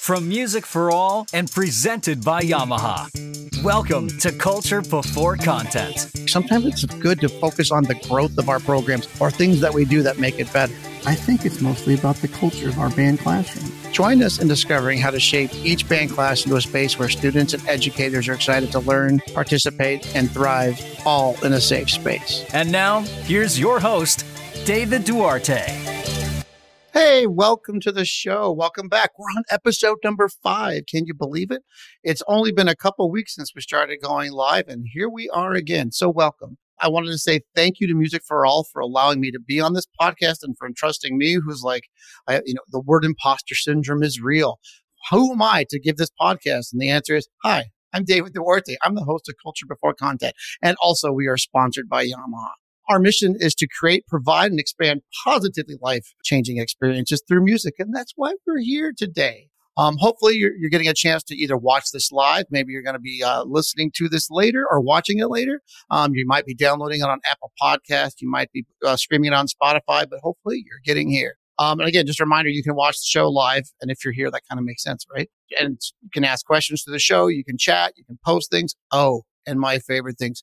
from Music for All and presented by Yamaha. Welcome to Culture Before Content. Sometimes it's good to focus on the growth of our programs or things that we do that make it better. I think it's mostly about the culture of our band classroom. Join us in discovering how to shape each band class into a space where students and educators are excited to learn, participate, and thrive all in a safe space. And now, here's your host, David Duarte. Hey, welcome to the show. Welcome back. We're on episode number five. Can you believe it? It's only been a couple weeks since we started going live, and here we are again. So, welcome. I wanted to say thank you to Music for All for allowing me to be on this podcast and for entrusting me, who's like, I, you know, the word imposter syndrome is real. Who am I to give this podcast? And the answer is, hi, I'm David Duarte. I'm the host of Culture Before Content. And also, we are sponsored by Yamaha. Our mission is to create, provide, and expand positively life changing experiences through music. And that's why we're here today. Um, hopefully, you're, you're, getting a chance to either watch this live. Maybe you're going to be uh, listening to this later or watching it later. Um, you might be downloading it on Apple Podcast. You might be uh, streaming it on Spotify, but hopefully, you're getting here. Um, and again, just a reminder, you can watch the show live. And if you're here, that kind of makes sense, right? And you can ask questions to the show. You can chat. You can post things. Oh, and my favorite things,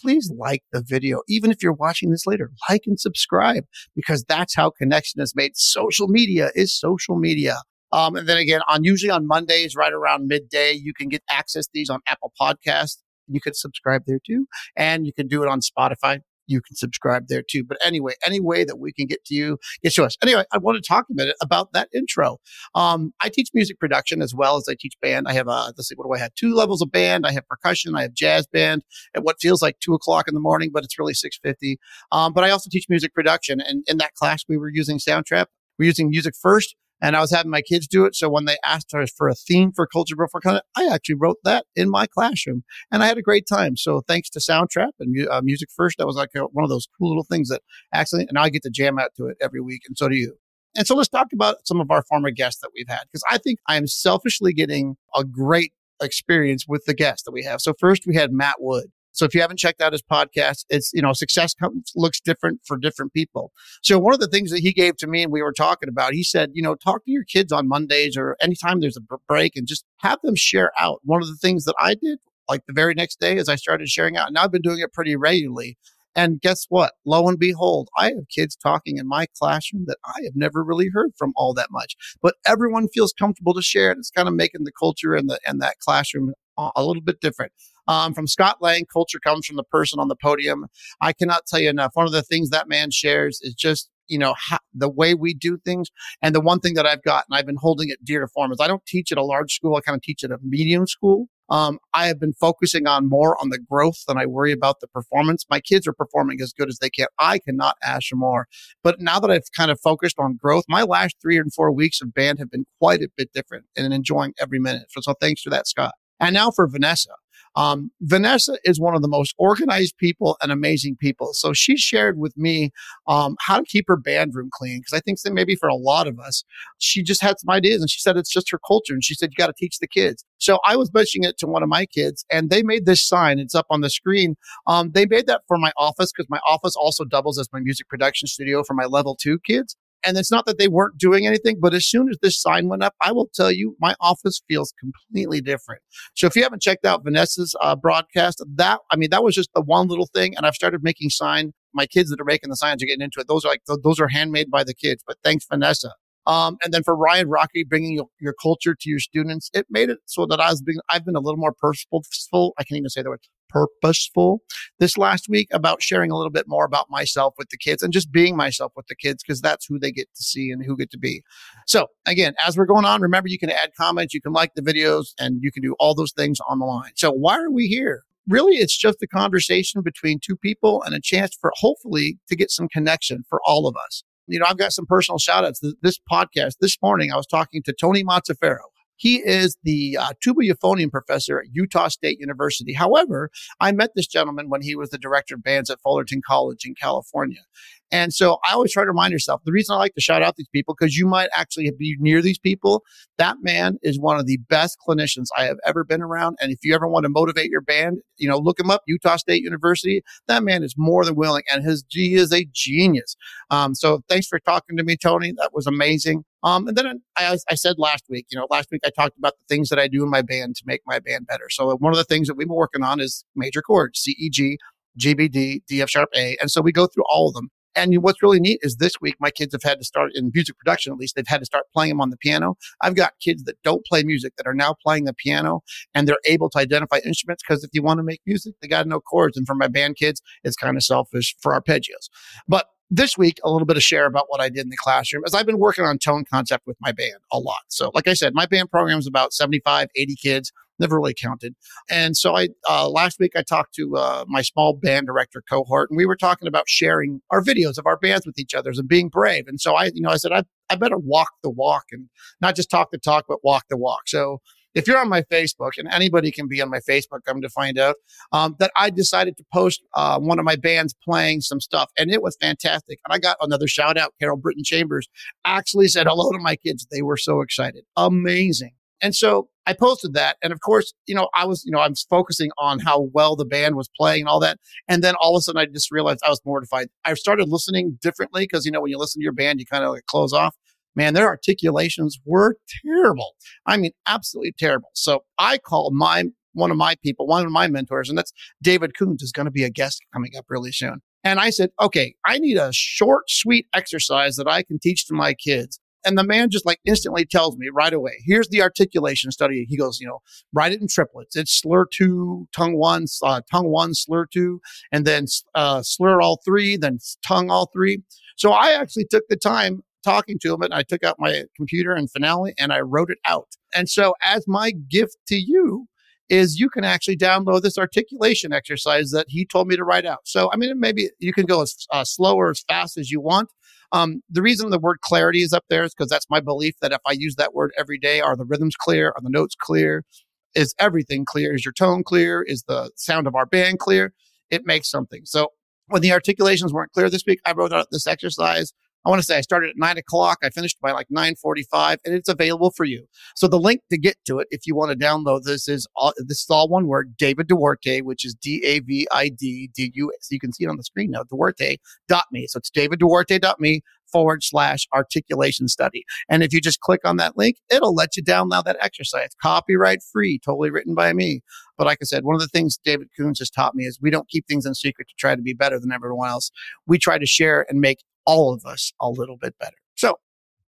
please like the video. Even if you're watching this later, like and subscribe because that's how connection is made. Social media is social media. Um, and then again, on usually on Mondays, right around midday, you can get access these on Apple Podcasts. You can subscribe there too. And you can do it on Spotify you can subscribe there too. But anyway, any way that we can get to you, get to us. Anyway, I want to talk a minute about that intro. Um, I teach music production as well as I teach band. I have a, let's see, what do I have? Two levels of band. I have percussion. I have jazz band at what feels like two o'clock in the morning, but it's really 650. Um, but I also teach music production. And in that class, we were using Soundtrap. We're using music first and I was having my kids do it. So when they asked us for a theme for Culture Before Content, I actually wrote that in my classroom and I had a great time. So thanks to Soundtrap and uh, Music First, that was like a, one of those cool little things that actually, and I get to jam out to it every week. And so do you. And so let's talk about some of our former guests that we've had because I think I am selfishly getting a great experience with the guests that we have. So first we had Matt Wood. So if you haven't checked out his podcast, it's, you know, success comes, looks different for different people. So one of the things that he gave to me and we were talking about, he said, you know, talk to your kids on Mondays or anytime there's a break and just have them share out. One of the things that I did like the very next day as I started sharing out, and I've been doing it pretty regularly. And guess what? Lo and behold, I have kids talking in my classroom that I have never really heard from all that much. But everyone feels comfortable to share and It's kind of making the culture and the and that classroom a little bit different. Um, from Scott Lang, culture comes from the person on the podium. I cannot tell you enough. One of the things that man shares is just you know how, the way we do things. And the one thing that i've got and i've been holding it dear to form is i don't teach at a large school. I kind of teach at a medium school. Um, i have been focusing on more on the growth than i worry about the performance. My kids are performing as good as they can. I cannot ask more. But now that i've kind of focused on growth my last three and four weeks of band have been quite a bit different and enjoying every minute. So, so thanks for that scott. And now for vanessa um, Vanessa is one of the most organized people and amazing people. So she shared with me um, how to keep her band room clean because I think that maybe for a lot of us, she just had some ideas and she said it's just her culture. And she said, you got to teach the kids. So I was mentioning it to one of my kids and they made this sign. It's up on the screen. Um, they made that for my office because my office also doubles as my music production studio for my level two kids. And it's not that they weren't doing anything, but as soon as this sign went up, I will tell you, my office feels completely different. So if you haven't checked out Vanessa's uh, broadcast, that, I mean, that was just the one little thing. And I've started making sign. My kids that are making the signs are getting into it. Those are like, those are handmade by the kids, but thanks, Vanessa. Um, and then for Ryan Rocky, bringing your, your, culture to your students, it made it so that I was being, I've been a little more purposeful. I can't even say the word purposeful this last week about sharing a little bit more about myself with the kids and just being myself with the kids because that's who they get to see and who get to be. So again, as we're going on, remember you can add comments, you can like the videos, and you can do all those things on the line. So why are we here? Really, it's just a conversation between two people and a chance for hopefully to get some connection for all of us you know, I've got some personal shout outs. This podcast, this morning, I was talking to Tony Mazzaferro. He is the uh, tuba euphonium professor at Utah State University. However, I met this gentleman when he was the director of bands at Fullerton College in California. And so I always try to remind yourself the reason I like to shout out these people, because you might actually be near these people. That man is one of the best clinicians I have ever been around. And if you ever want to motivate your band, you know, look him up, Utah State University. That man is more than willing and his he is a genius. Um, so thanks for talking to me, Tony. That was amazing. Um, and then I, I said last week, you know, last week I talked about the things that I do in my band to make my band better. So one of the things that we've been working on is major chords, C, E, G, G, B, D, D, F sharp, A. And so we go through all of them. And what's really neat is this week, my kids have had to start in music production, at least they've had to start playing them on the piano. I've got kids that don't play music that are now playing the piano and they're able to identify instruments because if you want to make music, they got to know chords. And for my band kids, it's kind of selfish for arpeggios. But this week, a little bit of share about what I did in the classroom as I've been working on tone concept with my band a lot. So, like I said, my band program is about 75, 80 kids never really counted. And so I uh, last week I talked to uh, my small band director cohort, and we were talking about sharing our videos of our bands with each other and being brave. And so I, you know, I said I I better walk the walk and not just talk the talk, but walk the walk. So if you're on my Facebook, and anybody can be on my Facebook, come to find out um, that I decided to post uh, one of my bands playing some stuff, and it was fantastic. And I got another shout out. Carol Brittin Chambers actually said hello to my kids. They were so excited. Amazing. And so I posted that. And of course, you know, I was, you know, I was focusing on how well the band was playing and all that. And then all of a sudden I just realized I was mortified. I started listening differently because, you know, when you listen to your band, you kind of like close off. Man, their articulations were terrible. I mean, absolutely terrible. So I called my, one of my people, one of my mentors, and that's David Coons is going to be a guest coming up really soon. And I said, okay, I need a short, sweet exercise that I can teach to my kids and the man just like instantly tells me right away, here's the articulation study. He goes, you know, write it in triplets. It's slur two, tongue one, uh, tongue one, slur two, and then uh, slur all three, then tongue all three. So I actually took the time talking to him and I took out my computer and Finale and I wrote it out. And so as my gift to you, is you can actually download this articulation exercise that he told me to write out. So, I mean, maybe you can go as uh, slow or as fast as you want. Um, the reason the word clarity is up there is because that's my belief that if I use that word every day, are the rhythms clear? Are the notes clear? Is everything clear? Is your tone clear? Is the sound of our band clear? It makes something. So when the articulations weren't clear this week, I wrote out this exercise I want to say I started at nine o'clock. I finished by like 945 and it's available for you. So the link to get to it, if you want to download this is all, this is all one word, David Duarte, which is D-A-V-I-D-D-U. So you can see it on the screen now, Duarte.me. So it's davidduarte.me forward slash articulation study. And if you just click on that link, it'll let you download that exercise. Copyright free, totally written by me. But like I said, one of the things David Coons has taught me is we don't keep things in secret to try to be better than everyone else. We try to share and make all of us a little bit better. So,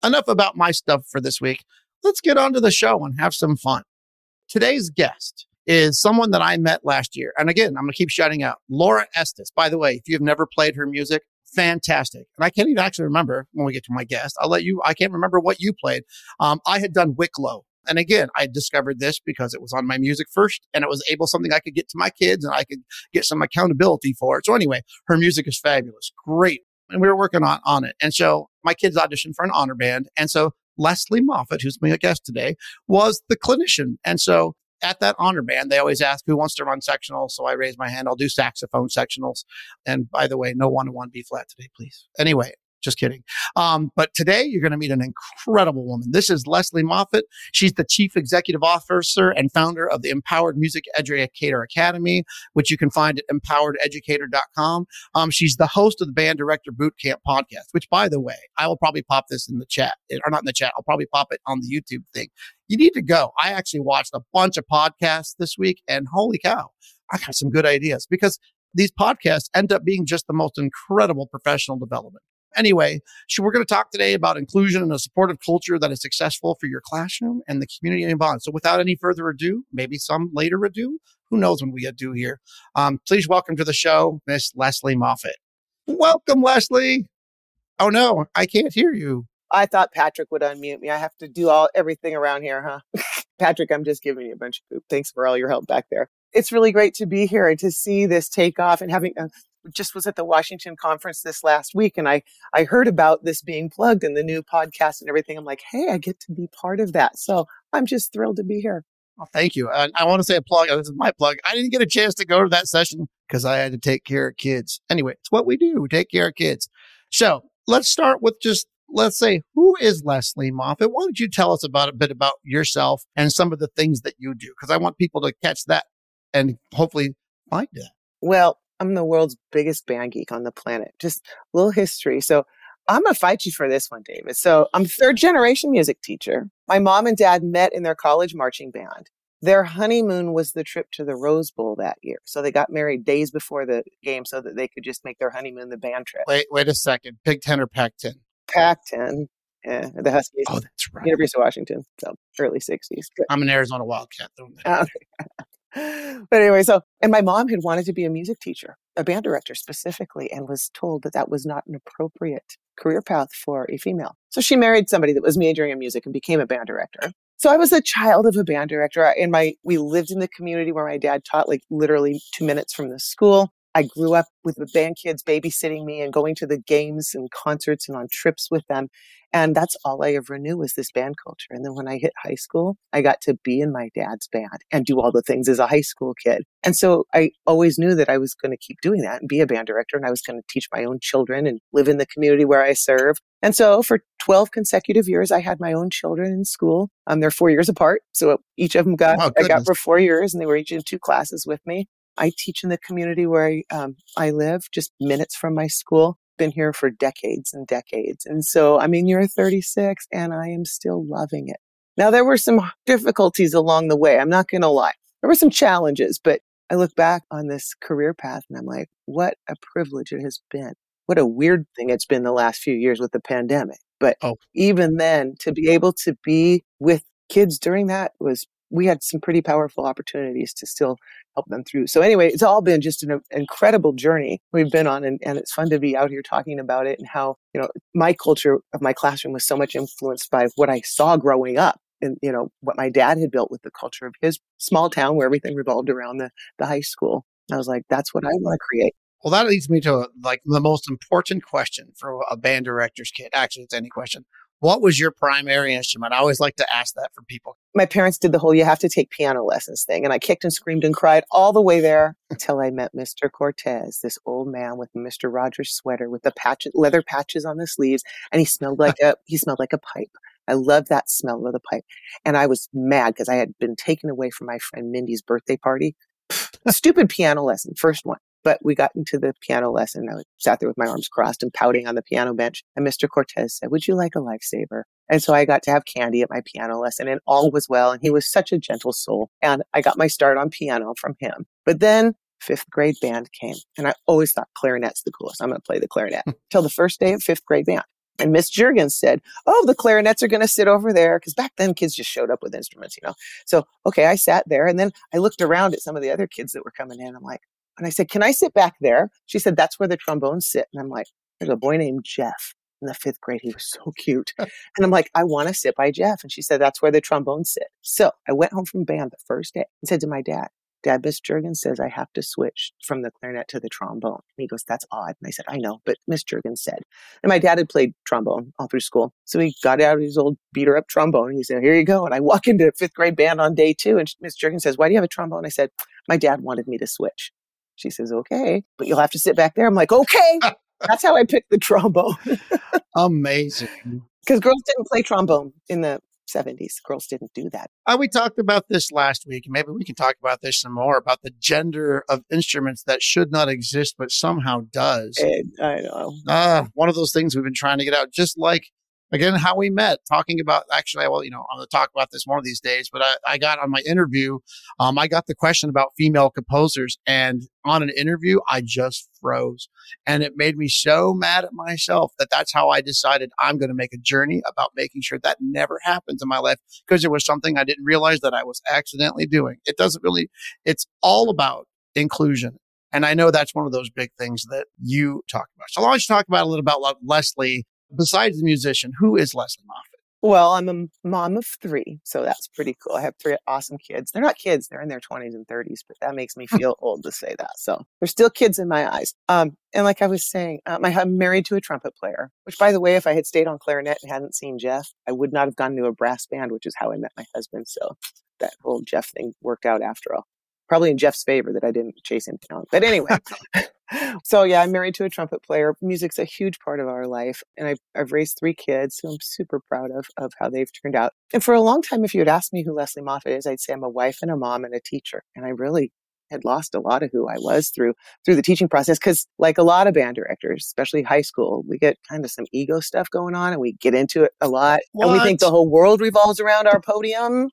enough about my stuff for this week. Let's get on to the show and have some fun. Today's guest is someone that I met last year. And again, I'm going to keep shouting out Laura Estes. By the way, if you've never played her music, fantastic. And I can't even actually remember when we get to my guest. I'll let you, I can't remember what you played. Um, I had done Wicklow. And again, I discovered this because it was on my music first and it was able something I could get to my kids and I could get some accountability for it. So anyway, her music is fabulous. Great and we were working on, on it. And so my kids auditioned for an honor band. And so Lesley Moffat, who's my guest today, was the clinician. And so at that honor band, they always ask who wants to run sectionals. So I raise my hand. I'll do saxophone sectionals. And by the way, no one to one B flat today, please. Anyway, just kidding. Um, but today you're going to meet an incredible woman. This is Lesley Moffat. She's the chief executive officer and founder of the MPowered Music Educator Academy, which you can find at mpowerededucator.com. Um, she's the host of the Band Director Bootcamp podcast, which by the way, I will probably pop this in the chat or not in the chat. I'll probably pop it on the YouTube thing. You need to go. I actually watched a bunch of podcasts this week and holy cow, I got some good ideas because these podcasts end up being just the most incredible professional development. Anyway, so we're going to talk today about inclusion and a supportive culture that is successful for your classroom and the community involved. So without any further ado, maybe some later ado, who knows when we get due here. Um, please welcome to the show, Miss Lesley Moffat. Welcome, Lesley. Oh no, I can't hear you. I thought Patrick would unmute me. I have to do all everything around here, huh? Patrick, I'm just giving you a bunch of poop. Thanks for all your help back there. It's really great to be here and to see this take off and having just was at the Washington conference this last week and I, I heard about this being plugged in the new podcast and everything. I'm like, hey, I get to be part of that. So I'm just thrilled to be here. Well, thank you. And I want to say a plug. This is my plug. I didn't get a chance to go to that session because I had to take care of kids. Anyway, it's what we do. We take care of kids. So let's start with just let's say who is Lesley Moffat? Why don't you tell us about a bit about yourself and some of the things that you do? Because I want people to catch that and hopefully find that. Well, I'm the world's biggest band geek on the planet. Just a little history. So I'm gonna fight you for this one, David. So I'm third generation music teacher. My mom and dad met in their college marching band. Their honeymoon was the trip to the Rose Bowl that year. So they got married days before the game so that they could just make their honeymoon the band trip. Wait, wait a second. Big 10 or Pac 10? Pac 10. Yeah, the Huskies. Oh, that's right. University of Washington. So early 60s. I'm an Arizona Wildcat. Though. Oh, But anyway, so, and my mom had wanted to be a music teacher, a band director specifically, and was told that that was not an appropriate career path for a female. So she married somebody that was majoring in music and became a band director. So I was a child of a band director and my, we lived in the community where my dad taught like literally two minutes from the school. I grew up with the band kids babysitting me and going to the games and concerts and on trips with them. And that's all I ever knew was this band culture. And then when I hit high school, I got to be in my dad's band and do all the things as a high school kid. And so I always knew that I was going to keep doing that and be a band director. And I was going to teach my own children and live in the community where I serve. And so for 12 consecutive years, I had my own children in school. Um, they're four years apart. So each of them got, Oh, I got for four years and they were each in two classes with me. I teach in the community where I, um, I live, just minutes from my school. Been here for decades and decades. And so I mean, you're 36 and I am still loving it. Now, there were some difficulties along the way. I'm not going to lie. There were some challenges, but I look back on this career path and I'm like, what a privilege it has been. What a weird thing it's been the last few years with the pandemic. But Oh. even then, to be able to be with kids during that was, we had some pretty powerful opportunities to still help them through. So anyway, it's all been just an incredible journey we've been on and, and it's fun to be out here talking about it and how, you know, my culture of my classroom was so much influenced by what I saw growing up and, you know, what my dad had built with the culture of his small town where everything revolved around the, the high school. I was like, that's what I want to create. Well, that leads me to like the most important question for a band director's kid. Actually, it's any question. What was your primary instrument? I always like to ask that for people. My parents did the whole you have to take piano lessons thing. And I kicked and screamed and cried all the way there until I met Mr. Cortez, this old man with Mr. Rogers sweater with the patch, leather patches on the sleeves. And he smelled like a, he smelled like a pipe. I loved that smell of the pipe. And I was mad because I had been taken away from my friend Mindy's birthday party. Stupid piano lesson, first one. But we got into the piano lesson. I sat there with my arms crossed and pouting on the piano bench. And Mr. Cortez said, Would you like a lifesaver? And so I got to have candy at my piano lesson and all was well. And he was such a gentle soul. And I got my start on piano from him. But then fifth grade band came and I always thought clarinet's the coolest. I'm going to play the clarinet hmm. till the first day of fifth grade band. And Miss Jurgens said, Oh, the clarinets are going to sit over there. Cause back then kids just showed up with instruments, you know? So, okay, I sat there and then I looked around at some of the other kids that were coming in. I'm like, and I said, Can I sit back there? She said, That's where the trombones sit. And I'm like, There's a boy named Jeff in the fifth grade. He was so cute. and I'm like, I want to sit by Jeff. And she said, That's where the trombones sit. So I went home from band the first day and said to my dad, Dad, Miss Jurgens says I have to switch from the clarinet to the trombone. And he goes, That's odd. And I said, I know, but Miss Jurgens said. And my dad had played trombone all through school. So he got out his old beater up trombone and he said, Here you go. And I walk into fifth grade band on day two. And Miss Jurgens says, Why do you have a trombone? I said, My dad wanted me to switch. She says, Okay, but you'll have to sit back there. I'm like, Okay. That's how I picked the trombone Amazing. because girls didn't play trombone in the 70s. Girls didn't do that. Uh, we talked about this last week. Maybe we can talk about this some more about the gender of instruments that should not exist, but somehow does. And I know. Uh, one of those things we've been trying to get out, just like again how we met talking about actually well you know i'm going to talk about this one of these days but I, I got on my interview um, i got the question about female composers and on an interview i just froze. And it made me so mad at myself that that's how i decided i'm going to make a journey about making sure that never happens in my life because it was something i didn't realize that i was accidentally doing. It doesn't really it's all about inclusion. And I know that's one of those big things that you talk about. So why don't you talk about a little about Lesley besides the musician, who is Lesley Moffat? Well, I'm a mom of three, so that's pretty cool. I have three awesome kids. They're not kids; they're in their 20s and 30s, but that makes me feel old to say that. So they're still kids in my eyes. Um, and like I was saying, um, I'm married to a trumpet player. Which, by the way, if I had stayed on clarinet and hadn't seen Jeff, I would not have gone to a brass band, which is how I met my husband. So that whole Jeff thing worked out after all. Probably in Jeff's favor that I didn't chase him down. But anyway, so yeah, I'm married to a trumpet player. Music's a huge part of our life. And I've, I've raised three kids who I'm super proud of, of how they've turned out. And for a long time, if you had asked me who Lesley Moffat is, I'd say I'm a wife and a mom and a teacher. And I really had lost a lot of who I was through through the teaching process because like a lot of band directors, especially high school, we get kind of some ego stuff going on and we get into it a lot what? and we think the whole world revolves around our podium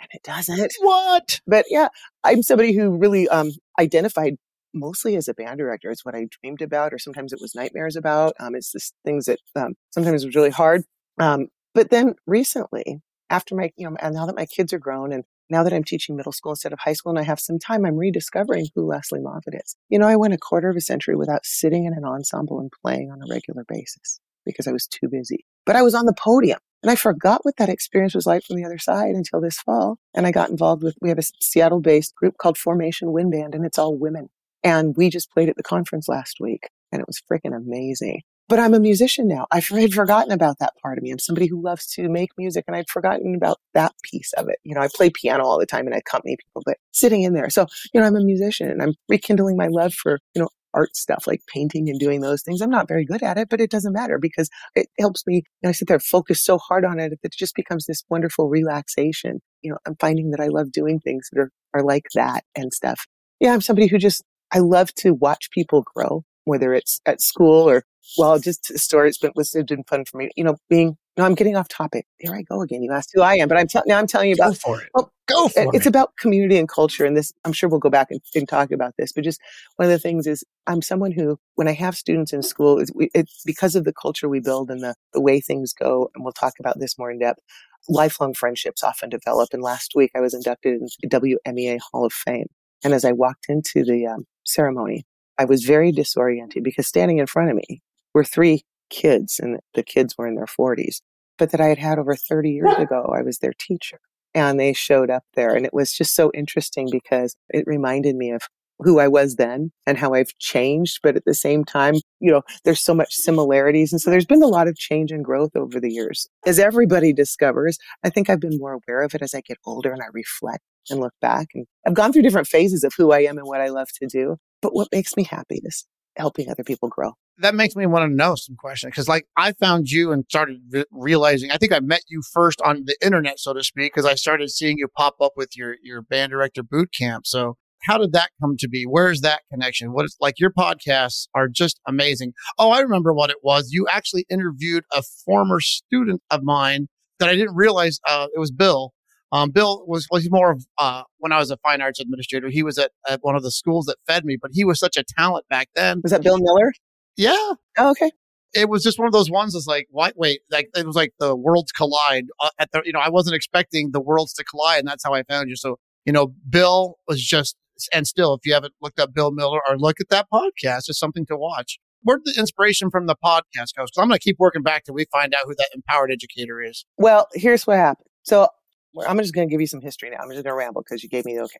and it doesn't. What? But yeah, I'm somebody who really um identified mostly as a band director. It's what I dreamed about, or sometimes it was nightmares about. Um, it's the things that um, sometimes was really hard. Um, but then recently, after my, you know, and now that my kids are grown and now that I'm teaching middle school instead of high school and I have some time, I'm rediscovering who Lesley Moffat is. You know, I went a quarter of a century without sitting in an ensemble and playing on a regular basis because I was too busy. But I was on the podium and I forgot what that experience was like from the other side until this fall. And I got involved with, we have a Seattle based group called Formation Wind Band and it's all women. And we just played at the conference last week and it was freaking amazing. But I'm a musician now. I had forgotten about that part of me. I'm somebody who loves to make music and I'd forgotten about that piece of it. You know, I play piano all the time and I accompany people, but sitting in there. So, you know, I'm a musician and I'm rekindling my love for, you know, art stuff like painting and doing those things. I'm not very good at it, but it doesn't matter because it helps me. You know, I sit there, focused so hard on it. That it just becomes this wonderful relaxation. You know, I'm finding that I love doing things that are, are like that and stuff. Yeah, I'm somebody who just I love to watch people grow, whether it's at school or, well, just the story. It's been, it's been fun for me, you know, being, no, I'm getting off topic. Here I go again. You asked who I am, but I'm telling now I'm telling you about, Go for it. well, Go for it's it. about community and culture. And this, I'm sure we'll go back and, and talk about this, but just one of the things is I'm someone who, when I have students in school, it's, we, it's because of the culture we build and the, the way things go. And we'll talk about this more in depth. Lifelong friendships often develop. And last week I was inducted into the WMEA Hall of Fame. And as I walked into the um, ceremony, I was very disoriented because standing in front of me were three kids, and the kids were in their 40s, but that I had had over 30 years ago. I was their teacher. And they showed up there. And it was just so interesting because it reminded me of who I was then and how I've changed. But at the same time, you know, there's so much similarities. And so there's been a lot of change and growth over the years. As everybody discovers, I think I've been more aware of it as I get older and I reflect and look back. And I've gone through different phases of who I am and what I love to do. But what makes me happy is helping other people grow. that makes me want to know some questions because like i found you and started re- realizing i think i met you first on the internet so to speak because i started seeing you pop up with your your band director boot camp so how did that come to be where's that connection what is like your podcasts are just amazing oh i remember what it was you actually interviewed a former student of mine that i didn't realize uh, it was bill um, Bill was was more of uh, when I was a fine arts administrator. He was at, at one of the schools that fed me, but he was such a talent back then. Was that Bill Miller? Yeah, Oh, okay. it was just one of those ones that's like, wait, wait, like it was like the worlds collide uh, at the, you know, I wasn't expecting the worlds to collide, and that's how I found you. So, you know, Bill was just, and still, if you haven't looked up Bill Miller or look at that podcast, it's something to watch. Where'd the inspiration from the podcast go? Because I'm going to keep working back till we find out who that empowered educator is. Well, here's what happened. So I'm just going to give you some history now. I'm just going to ramble because you gave me the okay.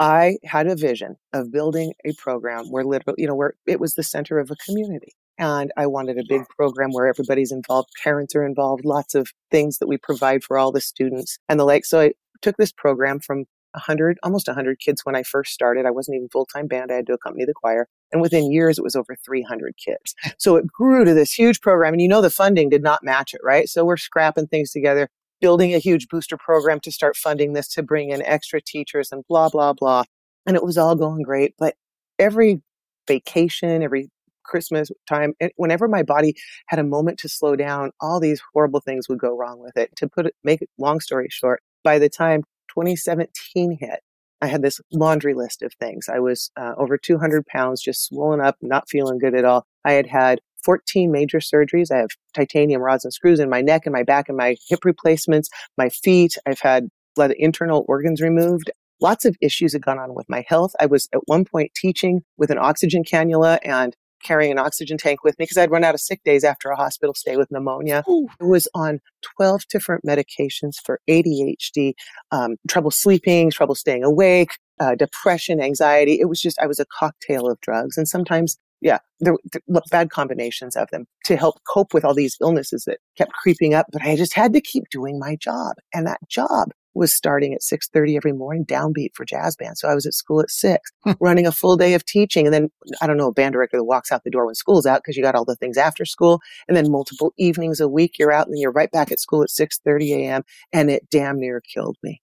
I had a vision of building a program where literally, you know, where it was the center of a community. And I wanted a big program where everybody's involved, parents are involved, lots of things that we provide for all the students and the like. So I took this program from 100, almost 100 kids when I first started. I wasn't even full time band. I had to accompany the choir. And within years, it was over 300 kids. So it grew to this huge program. And you know, the funding did not match it, right? So we're scrapping things together building a huge booster program to start funding this to bring in extra teachers and blah, blah, blah. And it was all going great. But every vacation, every Christmas time, whenever my body had a moment to slow down, all these horrible things would go wrong with it. To put it, make it long story short, by the time 2017 hit, I had this laundry list of things. I was uh, over 200 pounds, just swollen up, not feeling good at all. I had had 14 major surgeries. I have titanium rods and screws in my neck and my back and my hip replacements, my feet. I've had of internal organs removed. Lots of issues had gone on with my health. I was at one point teaching with an oxygen cannula and carrying an oxygen tank with me because I'd run out of sick days after a hospital stay with pneumonia. Ooh. I was on 12 different medications for ADHD, um, trouble sleeping, trouble staying awake, uh, depression, anxiety. It was just, I was a cocktail of drugs. And sometimes yeah, there were bad combinations of them to help cope with all these illnesses that kept creeping up. But I just had to keep doing my job. And that job was starting at 6.30 every morning, downbeat for jazz band. So I was at school at 6, running a full day of teaching. And then, I don't know, a band director that walks out the door when school's out because you got all the things after school. And then multiple evenings a week, you're out and then you're right back at school at 6.30 a.m. And it damn near killed me.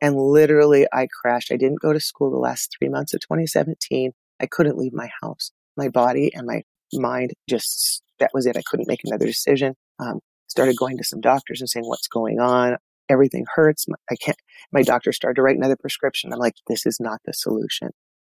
And literally, I crashed. I didn't go to school the last three months of 2017. I couldn't leave my house. My body and my mind just, that was it. I couldn't make another decision. Um, started going to some doctors and saying, what's going on? Everything hurts. I can't, my doctor started to write another prescription. I'm like, this is not the solution.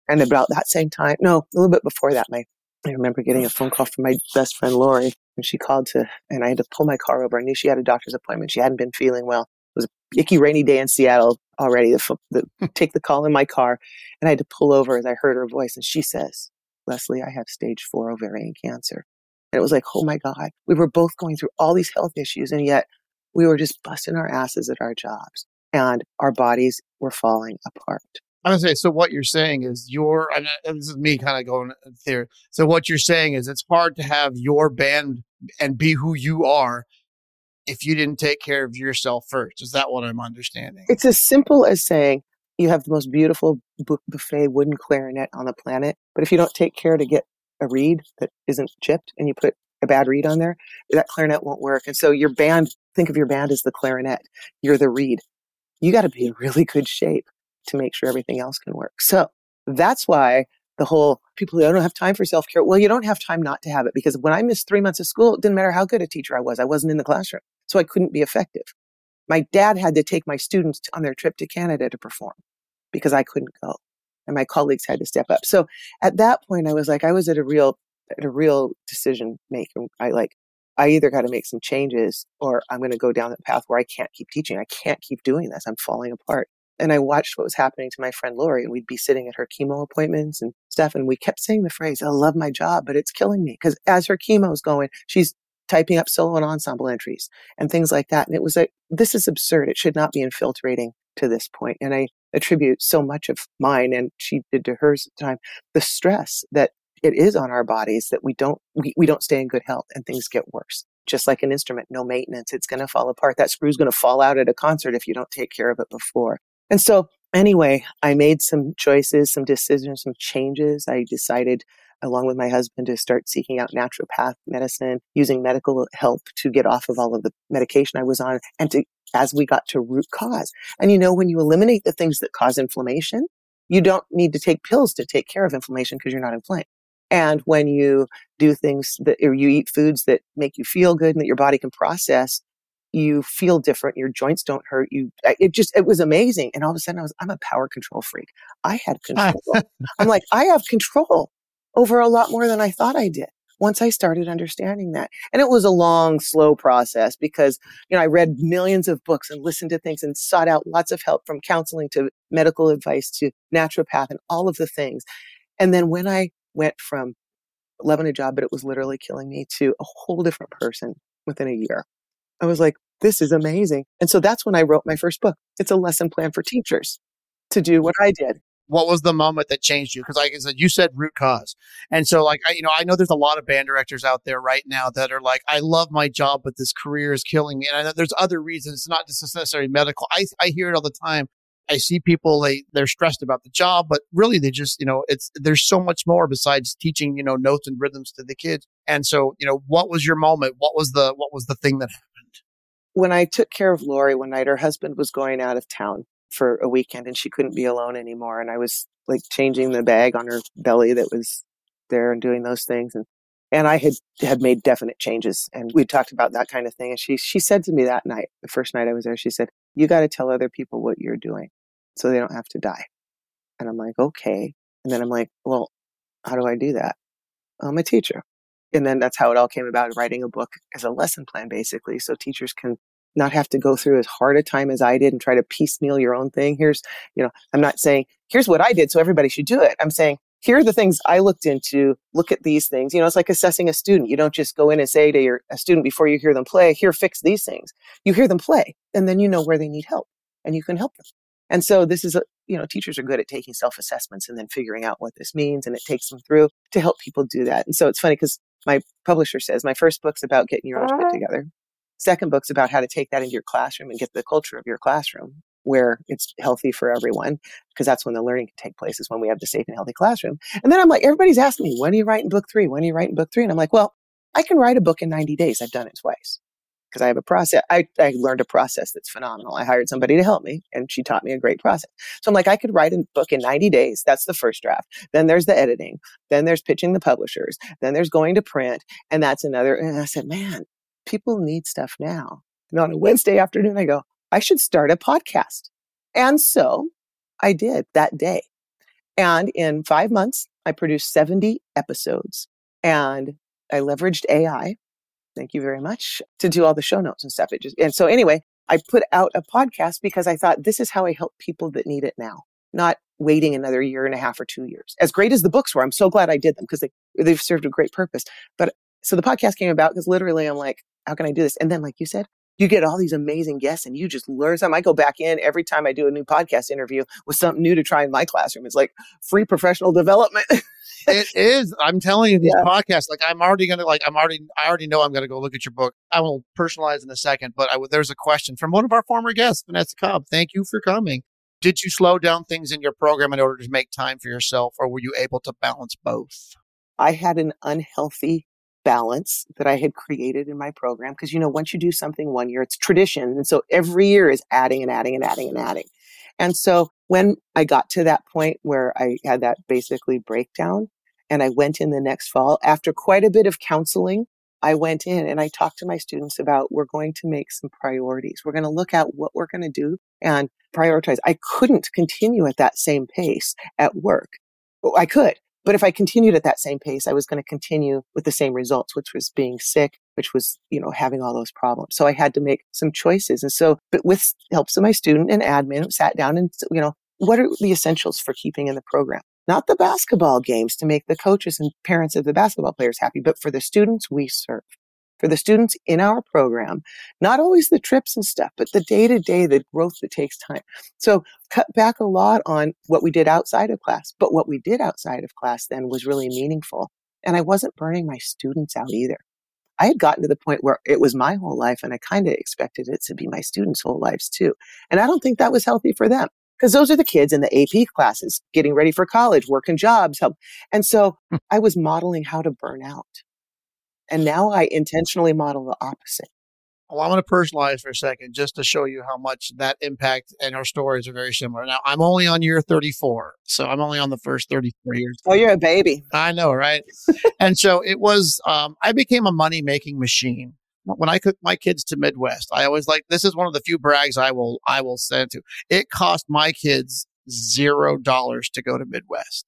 And about that same time, no, a little bit before that, my, I remember getting a phone call from my best friend Lori and she called to, and I had to pull my car over. I knew she had a doctor's appointment. She hadn't been feeling well. It was a icky rainy day in Seattle already. The, the, take the call in my car and I had to pull over as I heard her voice and she says, Lesley, I have stage four ovarian cancer. And it was like, oh my God, we were both going through all these health issues and yet we were just busting our asses at our jobs and our bodies were falling apart. I'm gonna say, so what you're saying is your, and uh, this is me kind of going uh, there. So what you're saying is it's hard to have your band and be who you are if you didn't take care of yourself first. Is that what I'm understanding? It's as simple as saying you have the most beautiful buffet wooden clarinet on the planet, but if you don't take care to get a reed that isn't chipped and you put a bad reed on there, that clarinet won't work. And so your band, think of your band as the clarinet. You're the reed. You got to be in really good shape to make sure everything else can work. So that's why the whole people who don't have time for self care. Well, you don't have time not to have it because when I missed three months of school, it didn't matter how good a teacher I was. I wasn't in the classroom. So I couldn't be effective. My dad had to take my students on their trip to Canada to perform because I couldn't go and my colleagues had to step up. So at that point, I was like, I was at a real, a real decision making. I like, I either got to make some changes or I'm going to go down that path where I can't keep teaching. I can't keep doing this. I'm falling apart. And I watched what was happening to my friend Lori, and we'd be sitting at her chemo appointments and stuff. And we kept saying the phrase, I love my job, but it's killing me. Because as her chemo is going, she's typing up solo and ensemble entries and things like that. And it was like, this is absurd. It should not be infiltrating to this point. And I attribute so much of mine and she did to hers at the time, the stress that it is on our bodies that we don't, we, we don't stay in good health and things get worse. Just like an instrument, no maintenance, it's going to fall apart. That screw's going to fall out at a concert if you don't take care of it before. And so anyway, I made some choices, some decisions, some changes. I decided along with my husband to start seeking out naturopath medicine, using medical help to get off of all of the medication I was on and to, as we got to root cause. And you know, when you eliminate the things that cause inflammation, you don't need to take pills to take care of inflammation because you're not inflamed. And when you do things that, or you eat foods that make you feel good and that your body can process, you feel different. Your joints don't hurt. You, it just, it was amazing. And all of a sudden I was, I'm a power control freak. I had control. I'm like, I have control over a lot more than I thought I did once I started understanding that. And it was a long, slow process because, you know, I read millions of books and listened to things and sought out lots of help from counseling to medical advice to naturopath and all of the things. And then when I went from loving a job, but it was literally killing me to a whole different person within a year, I was like, this is amazing. And so that's when I wrote my first book. It's a lesson plan for teachers to do what I did what was the moment that changed you? Because like I said, you said root cause. And so like, I, you know, I know there's a lot of band directors out there right now that are like, I love my job, but this career is killing me. And I know there's other reasons. It's not just necessarily medical. I, I hear it all the time. I see people, they, they're stressed about the job, but really they just, you know, it's, there's so much more besides teaching, you know, notes and rhythms to the kids. And so, you know, what was your moment? What was the, what was the thing that happened? When I took care of Lori one night, her husband was going out of town for a weekend and she couldn't be alone anymore. And I was like changing the bag on her belly that was there and doing those things. And, and I had, had made definite changes and we talked about that kind of thing. And she, she said to me that night, the first night I was there, she said, you got to tell other people what you're doing so they don't have to die. And I'm like, okay. And then I'm like, well, how do I do that? I'm a teacher. And then that's how it all came about writing a book as a lesson plan, basically. So teachers can not have to go through as hard a time as I did and try to piecemeal your own thing. Here's, you know, I'm not saying, here's what I did, so everybody should do it. I'm saying, here are the things I looked into. Look at these things. You know, it's like assessing a student. You don't just go in and say to your a student before you hear them play, here, fix these things. You hear them play, and then you know where they need help, and you can help them. And so this is a, you know, teachers are good at taking self assessments and then figuring out what this means, and it takes them through to help people do that. And so it's funny because my publisher says my first book's about getting your own shit together. Second book's about how to take that into your classroom and get the culture of your classroom. Where it's healthy for everyone because that's when the learning can take place is when we have the safe and healthy classroom. And then I'm like, everybody's asking me, when are you writing book three? When are you writing book three? And I'm like, well, I can write a book in 90 days. I've done it twice because I have a process. I, I learned a process that's phenomenal. I hired somebody to help me and she taught me a great process. So I'm like, I could write a book in 90 days. That's the first draft. Then there's the editing. Then there's pitching the publishers. Then there's going to print. And that's another. And I said, man, people need stuff now. And on a Wednesday afternoon, I go, I should start a podcast. And so I did that day. And in five months, I produced 70 episodes and I leveraged AI thank you very much to do all the show notes and stuff. It just, and so anyway, I put out a podcast because I thought this is how I help people that need it now, not waiting another year and a half or two years. As great as the books were, I'm so glad I did them because they, they've served a great purpose. But so the podcast came about because literally I'm like, how can I do this? And then, like you said, you get all these amazing guests and you just learn something. I go back in every time I do a new podcast interview with something new to try in my classroom. It's like free professional development. it is. I'm telling you, these yeah. podcasts. Like, I'm already gonna like. I'm already. I already know I'm gonna go look at your book. I will personalize in a second. But I, there's a question from one of our former guests, Vanessa Cobb. Thank you for coming. Did you slow down things in your program in order to make time for yourself, or were you able to balance both? I had an unhealthy balance that I had created in my program. Because, you know, once you do something one year, it's tradition. And so every year is adding and adding and adding and adding. And so when I got to that point where I had that basically breakdown and I went in the next fall after quite a bit of counseling, I went in and I talked to my students about we're going to make some priorities. We're going to look at what we're going to do and prioritize. I couldn't continue at that same pace at work. I could, but if I continued at that same pace, I was going to continue with the same results, which was being sick, which was, you know, having all those problems. So I had to make some choices. And so, but with helps of my student and admin, sat down and, you know, what are the essentials for keeping in the program? Not the basketball games to make the coaches and parents of the basketball players happy, but for the students we serve for the students in our program, not always the trips and stuff, but the day to day, the growth that takes time. So cut back a lot on what we did outside of class, but what we did outside of class then was really meaningful. And I wasn't burning my students out either. I had gotten to the point where it was my whole life and I kind of expected it to be my students' whole lives too. And I don't think that was healthy for them because those are the kids in the AP classes getting ready for college, working jobs, help. And so hmm. I was modeling how to burn out. And now I intentionally model the opposite. Well, I'm going to personalize for a second just to show you how much that impact and our stories are very similar. Now, I'm only on year 34, so I'm only on the first 34 years. Oh, you're a baby. I know, right? and so it was, um, I became a money making machine. When I took my kids to Midwest, I always like, this is one of the few brags I will, I will send to. It cost my kids zero dollars to go to Midwest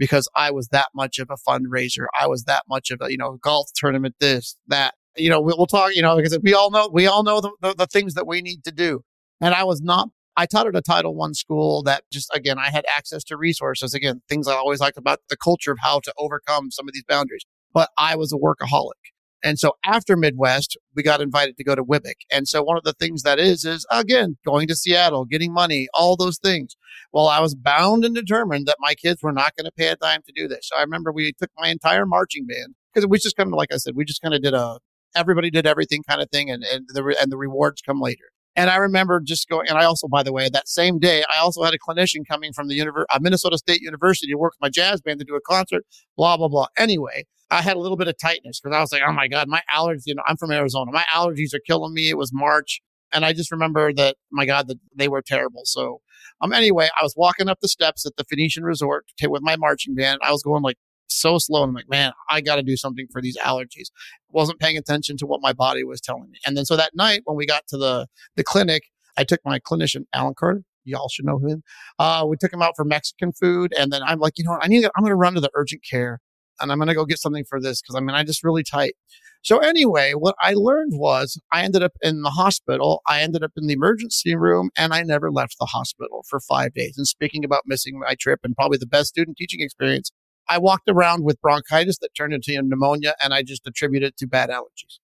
because I was that much of a fundraiser. I was that much of a, you know, golf tournament, this, that. You know, we'll, talk, you know, because we all know, we all know the, the, the things that we need to do. And I was not I taught at a Title One school that just again I had access to resources. Again, things I always liked about the culture of how to overcome some of these boundaries. But I was a workaholic. And so after Midwest, we got invited to go to WBIC. And so one of the things that is, is again, going to Seattle, getting money, all those things. Well, I was bound and determined that my kids were not going to pay a dime to do this. So I remember we took my entire marching band because we just kind of, like I said, we just kind of did a, everybody did everything kind of thing and, and the, and the rewards come later. And I remember just going, and I also, by the way, that same day, I also had a clinician coming from the univer- uh, Minnesota State University to work with my jazz band to do a concert, blah, blah, blah. Anyway, I had a little bit of tightness because I was like, oh my God, my allergies, you know, I'm from Arizona. My allergies are killing me. It was March. And I just remember that, my God, that they were terrible. So, um, anyway, I was walking up the steps at the Phoenician Resort with my marching band. I was going like so slow. And I'm like, man, I got to do something for these allergies. Wasn't paying attention to what my body was telling me. And then so that night when we got to the, the clinic, I took my clinician, Alan Carter. Y'all should know him. Uh, we took him out for Mexican food. And then I'm like, you know what? I need, To, I'm going to run to the urgent care and I'm going to go get something for this because I mean, I just really tight. So anyway, what I learned was I ended up in the hospital. I ended up in the emergency room and I never left the hospital for five days. And speaking about missing my trip and probably the best student teaching experience, I walked around with bronchitis that turned into pneumonia and I just attributed it to bad allergies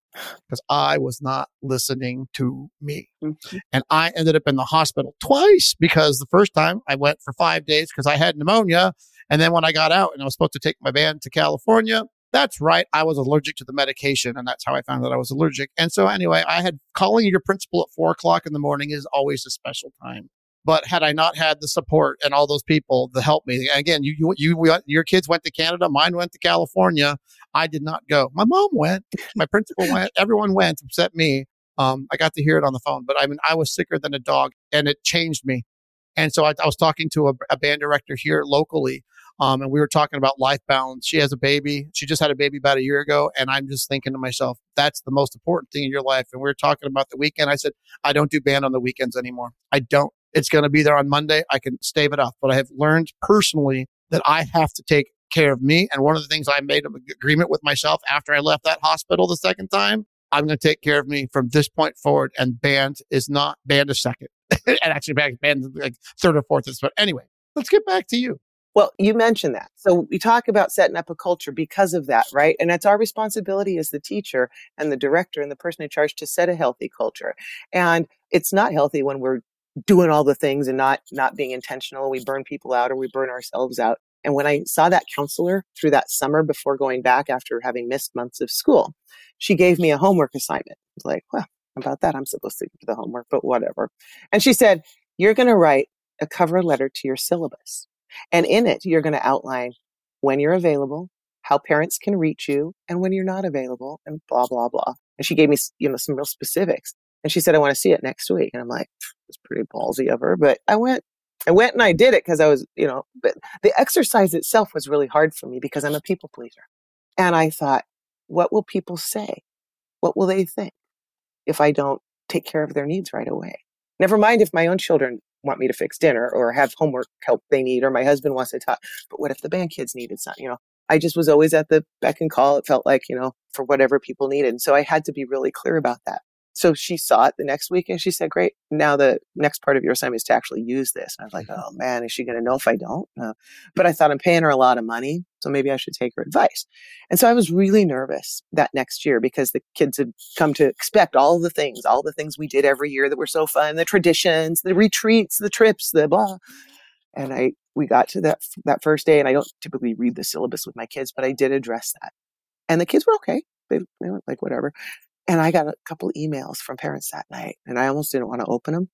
because I was not listening to me. Mm-hmm. And I ended up in the hospital twice because the first time I went for five days because I had pneumonia and then when I got out and I was supposed to take my band to California, that's right. I was allergic to the medication. And that's how I found that I was allergic. And so anyway, I had calling your principal at four o'clock in the morning is always a special time. But had I not had the support and all those people to help me, again, you, you, you, your kids went to Canada, mine went to California. I did not go. My mom went, my principal went, everyone went except me. Um, I got to hear it on the phone, but I mean, I was sicker than a dog and it changed me. And so I, I was talking to a, a, band director here locally, um, and we were talking about life balance. She has a baby. She just had a baby about a year ago. And I'm just thinking to myself, that's the most important thing in your life. And we were talking about the weekend. I said, I don't do band on the weekends anymore. I don't. It's going to be there on Monday. I can stave it off. But I have learned personally that I have to take care of me. And one of the things I made an agreement with myself after I left that hospital the second time, I'm going to take care of me from this point forward. And band is not band is second. and actually band, like third or fourth. But anyway, let's get back to you. Well, you mentioned that. So we talk about setting up a culture because of that, right? And it's our responsibility as the teacher and the director and the person in charge to set a healthy culture. And it's not healthy when we're doing all the things and not not being intentional we burn people out or we burn ourselves out and when i saw that counselor through that summer before going back after having missed months of school she gave me a homework assignment like well about that i'm supposed to do the homework but whatever and she said you're going to write a cover letter to your syllabus and in it you're going to outline when you're available how parents can reach you and when you're not available and blah blah blah and she gave me you know some real specifics and she said, I want to see it next week. And I'm like, it's pretty ballsy of her. But I went, I went and I did it because I was, you know, but the exercise itself was really hard for me because I'm a people pleaser. And I thought, what will people say? What will they think if I don't take care of their needs right away? Never mind if my own children want me to fix dinner or have homework help they need or my husband wants to talk. But what if the band kids needed something? You know, I just was always at the beck and call. It felt like, you know, for whatever people needed. And so I had to be really clear about that. So she saw it the next week and she said, Great, now the next part of your assignment is to actually use this. And I was like, mm-hmm. Oh man, is she going to know if I don't? Uh, but I thought I'm paying her a lot of money. So maybe I should take her advice. And so I was really nervous that next year because the kids had come to expect all the things, all the things we did every year that were so fun, the traditions, the retreats, the trips, the blah. And I, we got to that, that first day and I don't typically read the syllabus with my kids, but I did address that. And the kids were okay. They, they were like, whatever. And I got a couple emails from parents that night and I almost didn't want to open them.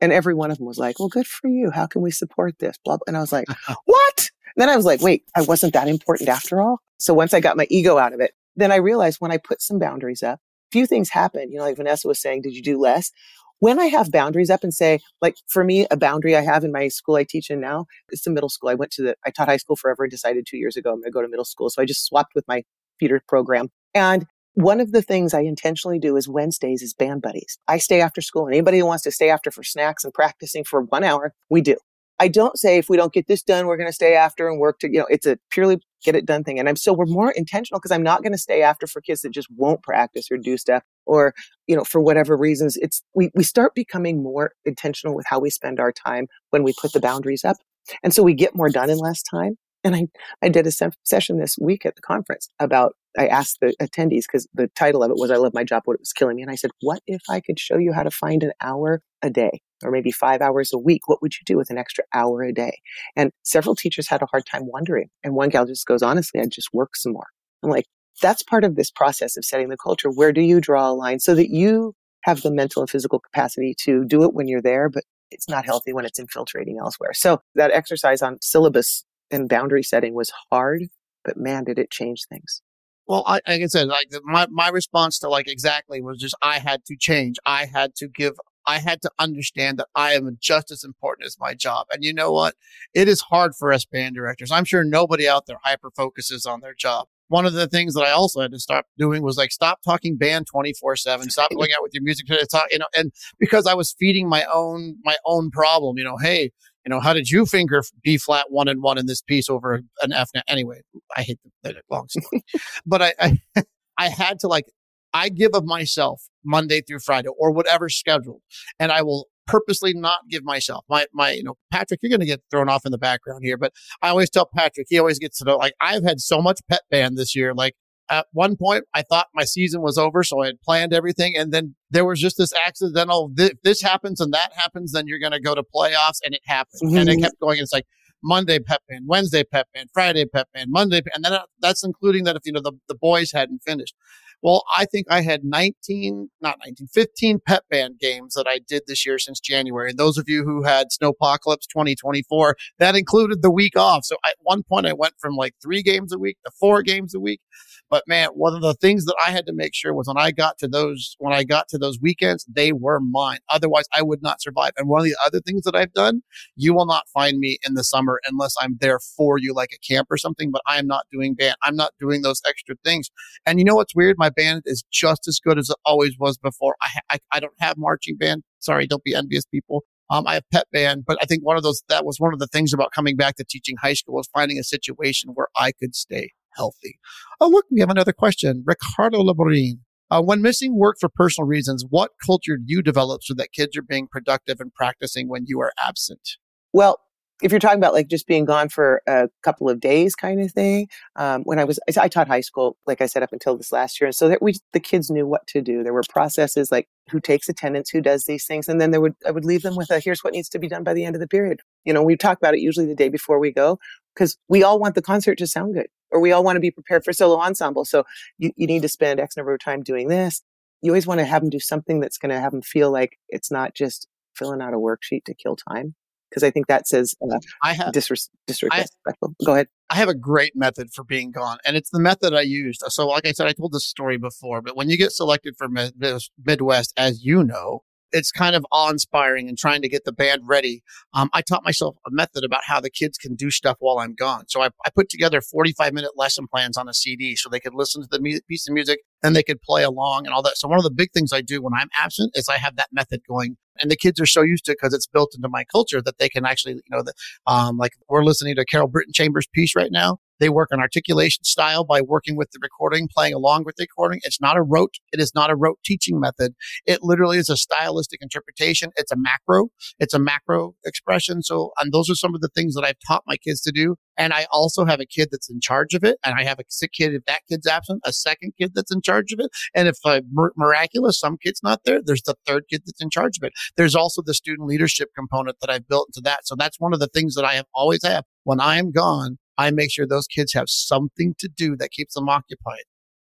And every one of them was like, well, good for you. How can we support this? Blah, blah. And I was like, what? Then I was like, wait, I wasn't that important after all. So once I got my ego out of it, then I realized when I put some boundaries up, few things happen. You know, like Vanessa was saying, did you do less? When I have boundaries up and say, like for me, a boundary I have in my school I teach in now, it's the middle school. I went to the, I taught high school forever and decided two years ago I'm going to go to middle school. So I just swapped with my feeder program. And one of the things I intentionally do is Wednesdays is band buddies. I stay after school and anybody who wants to stay after for snacks and practicing for one hour, we do. I don't say if we don't get this done, we're going to stay after and work to, you know, it's a purely get it done thing. And I'm so we're more intentional because I'm not going to stay after for kids that just won't practice or do stuff or, you know, for whatever reasons. It's we we start becoming more intentional with how we spend our time when we put the boundaries up. And so we get more done in less time. And I, I did a se- session this week at the conference about, I asked the attendees because the title of it was I Love My Job, What It Was Killing Me. And I said, what if I could show you how to find an hour a day or maybe five hours a week? What would you do with an extra hour a day? And several teachers had a hard time wondering. And one gal just goes, honestly, I'd just work some more. I'm like, that's part of this process of setting the culture. Where do you draw a line so that you have the mental and physical capacity to do it when you're there, but it's not healthy when it's infiltrating elsewhere. So that exercise on syllabus and boundary setting was hard, but man, did it change things. Well, I, like I said, like my, my response to like exactly was just I had to change. I had to give, I had to understand that I am just as important as my job. And you know what? It is hard for us band directors. I'm sure nobody out there hyper focuses on their job one of the things that I also had to stop doing was like stop talking band 24 7 stop going out with your music to talk you know and because I was feeding my own my own problem you know hey you know, how did you finger B flat one and one in this piece over an F? Anyway, I hate the, the long story, but I, I, I had to like, I give of myself Monday through Friday or whatever scheduled, and I will purposely not give myself my my you know Patrick you're going to get thrown off in the background here but I always tell Patrick he always gets to know like I've had so much pep band this year like at one point I thought my season was over, so I had planned everything. And then there was just this accidental, th- this happens and that happens, then you're going to go to playoffs and it happened. Mm-hmm. And it mm-hmm. kept going. It's like Monday pep band, Wednesday pep band, Friday pep band, Monday. And then uh, that's including that if, you know, the, the boys hadn't finished. Well, I think I had 19, not 19, 15 pep band games that I did this year since January. And those of you who had Snowpocalypse 2024, that included the week off. So at one point, I went from like three games a week to four games a week. But man, one of the things that I had to make sure was when I got to those, when I got to those weekends, they were mine. Otherwise, I would not survive. And one of the other things that I've done, you will not find me in the summer unless I'm there for you, like a camp or something. But I am not doing band. I'm not doing those extra things. And you know what's weird? My band is just as good as it always was before. I, I, I don't have marching band. Sorry, don't be envious, people. Um, I have pep band, but I think one of those, that was one of the things about coming back to teaching high school was finding a situation where I could stay healthy. Oh, look, we have another question. Ricardo Laborin. Uh, when missing work for personal reasons, what culture do you develop so that kids are being productive and practicing when you are absent? Well, if you're talking about like just being gone for a couple of days kind of thing um, when i was I, taught high school like i said up until this last year and so that we the kids knew what to do. There were processes like who takes attendance who does these things and then there would i would leave them with a here's what needs to be done by the end of the period. You know we talk about it usually the day before we go because we all want the concert to sound good or we all want to be prepared for solo ensemble so you, you need to spend x number of time doing this. You always want to have them do something that's going to have them feel like it's not just filling out a worksheet to kill time because I think that says uh, I have disres- disrespectful. I, Go ahead. I have a great method for being gone, and it's the method I used. So, like I said, I told this story before, but when you get selected for Midwest, as you know, it's kind of awe inspiring and trying to get the band ready. Um, I taught myself a method about how the kids can do stuff while I'm gone. So I, I put together 45 minute lesson plans on a CD so they could listen to the mu- piece of music and they could play along and all that. So one of the big things I do when I'm absent is I have that method going and the kids are so used to it because it's built into my culture that they can actually, you know, the, um, like we're listening to Carol Brittin Chambers piece right now. They work on articulation style by working with the recording, playing along with the recording. It's not a rote. It is not a rote teaching method. It literally is a stylistic interpretation. It's a macro. It's a macro expression. So, and those are some of the things that I've taught my kids to do. And I also have a kid that's in charge of it. And I have a sick kid, if that kid's absent, a second kid that's in charge of it. And if uh, miraculous, some kid's not there, there's the third kid that's in charge of it. There's also the student leadership component that I've built into that. So that's one of the things that I have always have. When I am gone, I make sure those kids have something to do that keeps them occupied.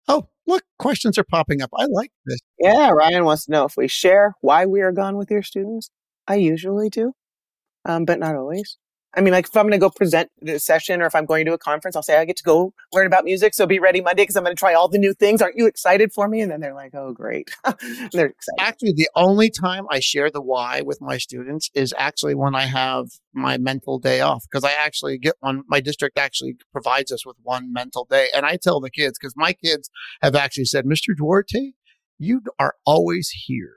Oh, look, questions are popping up. I like this. Yeah, Ryan wants to know if we share why we are gone with your students. I usually do, um, but not always. I mean, like if I'm going to go present a session or if I'm going to a conference, I'll say I get to go learn about music. So be ready Monday because I'm going to try all the new things. Aren't you excited for me? And then they're like, oh, great. they're excited. Actually, the only time I share the why with my students is actually when I have my mental day off because I actually get one. My district actually provides us with one mental day. And I tell the kids because my kids have actually said, Mr. Duarte, you are always here.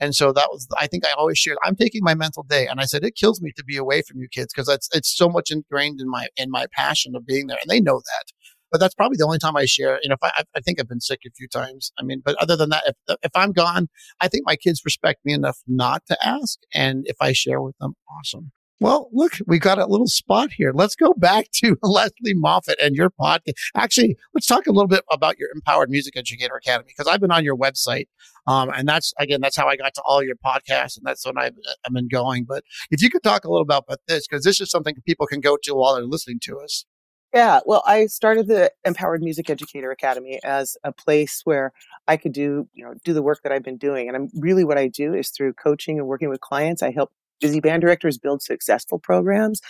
And so that was, I think I always shared, I'm taking my mental day. And I said, it kills me to be away from you kids because it's, it's so much ingrained in my, in my passion of being there. And they know that. But that's probably the only time I share. You know, if I, I think I've been sick a few times. I mean, but other than that, if, if I'm gone, I think my kids respect me enough not to ask. And if I share with them, awesome. Well, look, we got a little spot here. Let's go back to Lesley Moffat and your podcast. Actually, let's talk a little bit about your MPowered Music Educator Academy because I've been on your website, um, and that's again that's how I got to all your podcasts, and that's when I've, I've been going. But if you could talk a little about this because this is something people can go to while they're listening to us. Yeah, well, I started the MPowered Music Educator Academy as a place where I could do, you know, do the work that I've been doing. And I'm really what I do is through coaching and working with clients, I help busy band directors build successful programs,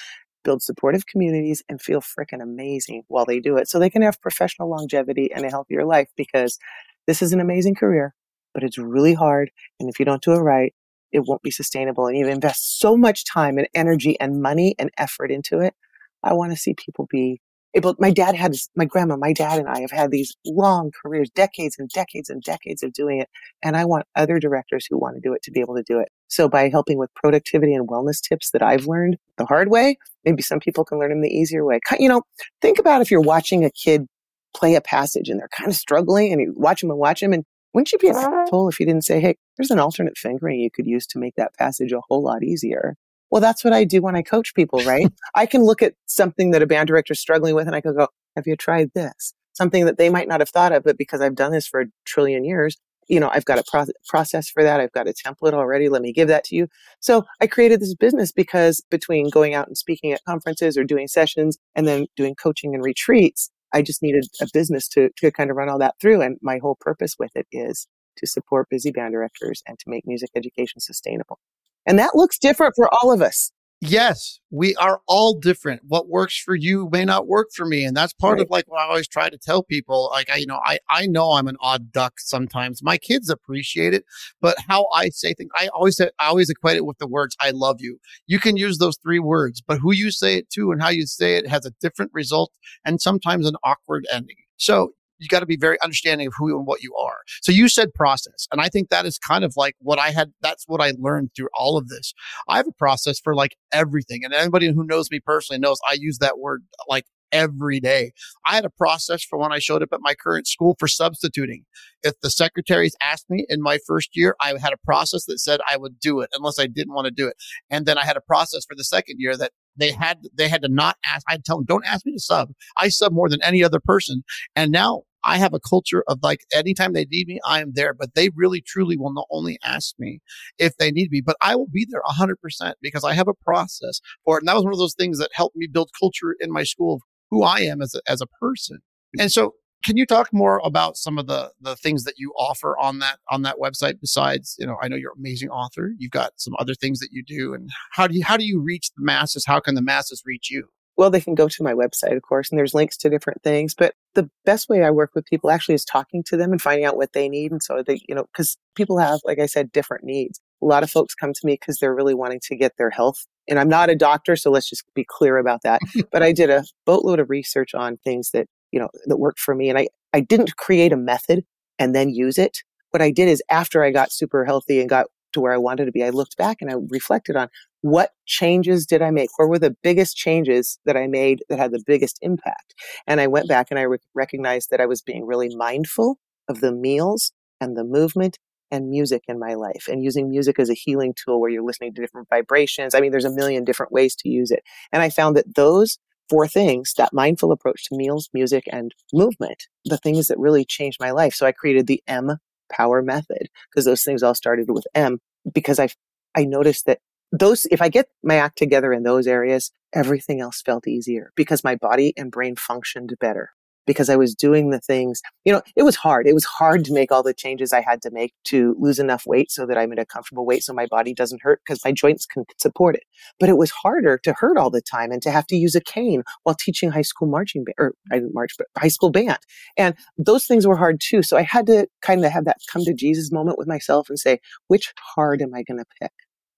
build supportive communities, and feel freaking amazing while they do it. So they can have professional longevity and a healthier life because this is an amazing career, but it's really hard. And if you don't do it right, it won't be sustainable. And you invest so much time and energy and money and effort into it. I want to see people be able, my dad had, my grandma, my dad and I have had these long careers, decades and decades and decades of doing it. And I want other directors who want to do it to be able to do it. So by helping with productivity and wellness tips that I've learned the hard way, maybe some people can learn them the easier way. You know, think about if you're watching a kid play a passage and they're kind of struggling and you watch them and watch them and wouldn't you be a uh-huh. fool if you didn't say, Hey, there's an alternate fingering you could use to make that passage a whole lot easier? Well, that's what I do when I coach people, right? I can look at something that a band director is struggling with and I can go, have you tried this? Something that they might not have thought of, but because I've done this for a trillion years, you know, I've got a pro- process for that. I've got a template already. Let me give that to you. So I created this business because between going out and speaking at conferences or doing sessions and then doing coaching and retreats, I just needed a business to, to kind of run all that through. And my whole purpose with it is to support busy band directors and to make music education sustainable. And that looks different for all of us. Yes, we are all different. What works for you may not work for me. And that's part right. of like what I always try to tell people. Like, I, you know, I, I know I'm an odd duck sometimes. My kids appreciate it, but how I say things, I always say, I always equate it with the words, I love you. You can use those three words, but who you say it to and how you say it has a different result and sometimes an awkward ending. So you got to be very understanding of who and what you are. So you said process. And I think that is kind of like what I had, that's what I learned through all of this. I have a process for like everything. And anybody who knows me personally knows I use that word like every day. I had a process for when I showed up at my current school for substituting. If the secretaries asked me in my first year, I had a process that said I would do it unless I didn't want to do it. And then I had a process for the second year that they had they had to not ask. I'd tell them, don't ask me to sub. I sub more than any other person. And now I have a culture of like anytime they need me, I am there. But they really truly will not only ask me if they need me, but I will be there hundred percent because I have a process for it. And that was one of those things that helped me build culture in my school of who I am as a, as a person. And so can you talk more about some of the the things that you offer on that on that website besides you know i know you're an amazing author you've got some other things that you do and how do you how do you reach the masses? How can the masses reach you? Well they can go to my website of course and there's links to different things but the best way i work with people actually is talking to them and finding out what they need and so they you know because people have like i said different needs. A lot of folks come to me because they're really wanting to get their health and i'm not a doctor so let's just be clear about that but i did a boatload of research on things that you know, that worked for me. And I, I didn't create a method and then use it. What I did is after I got super healthy and got to where I wanted to be, I looked back and I reflected on what changes did I make? Where were the biggest changes that I made that had the biggest impact? And I went back and I re- recognized that I was being really mindful of the meals and the movement and music in my life and using music as a healing tool where you're listening to different vibrations. I mean, there's a million different ways to use it. And I found that those four things that mindful approach to meals, music, and movement, the things that really changed my life. So I created the M power method because those things all started with M because I, I noticed that those, if I get my act together in those areas, everything else felt easier because my body and brain functioned better because I was doing the things, you know, it was hard. It was hard to make all the changes I had to make to lose enough weight so that I'm at a comfortable weight so my body doesn't hurt because my joints can support it. But it was harder to hurt all the time and to have to use a cane while teaching high school marching band, or I didn't march, but high school band. And those things were hard too. So I had to kind of have that come to Jesus moment with myself and say, which hard am I going to pick?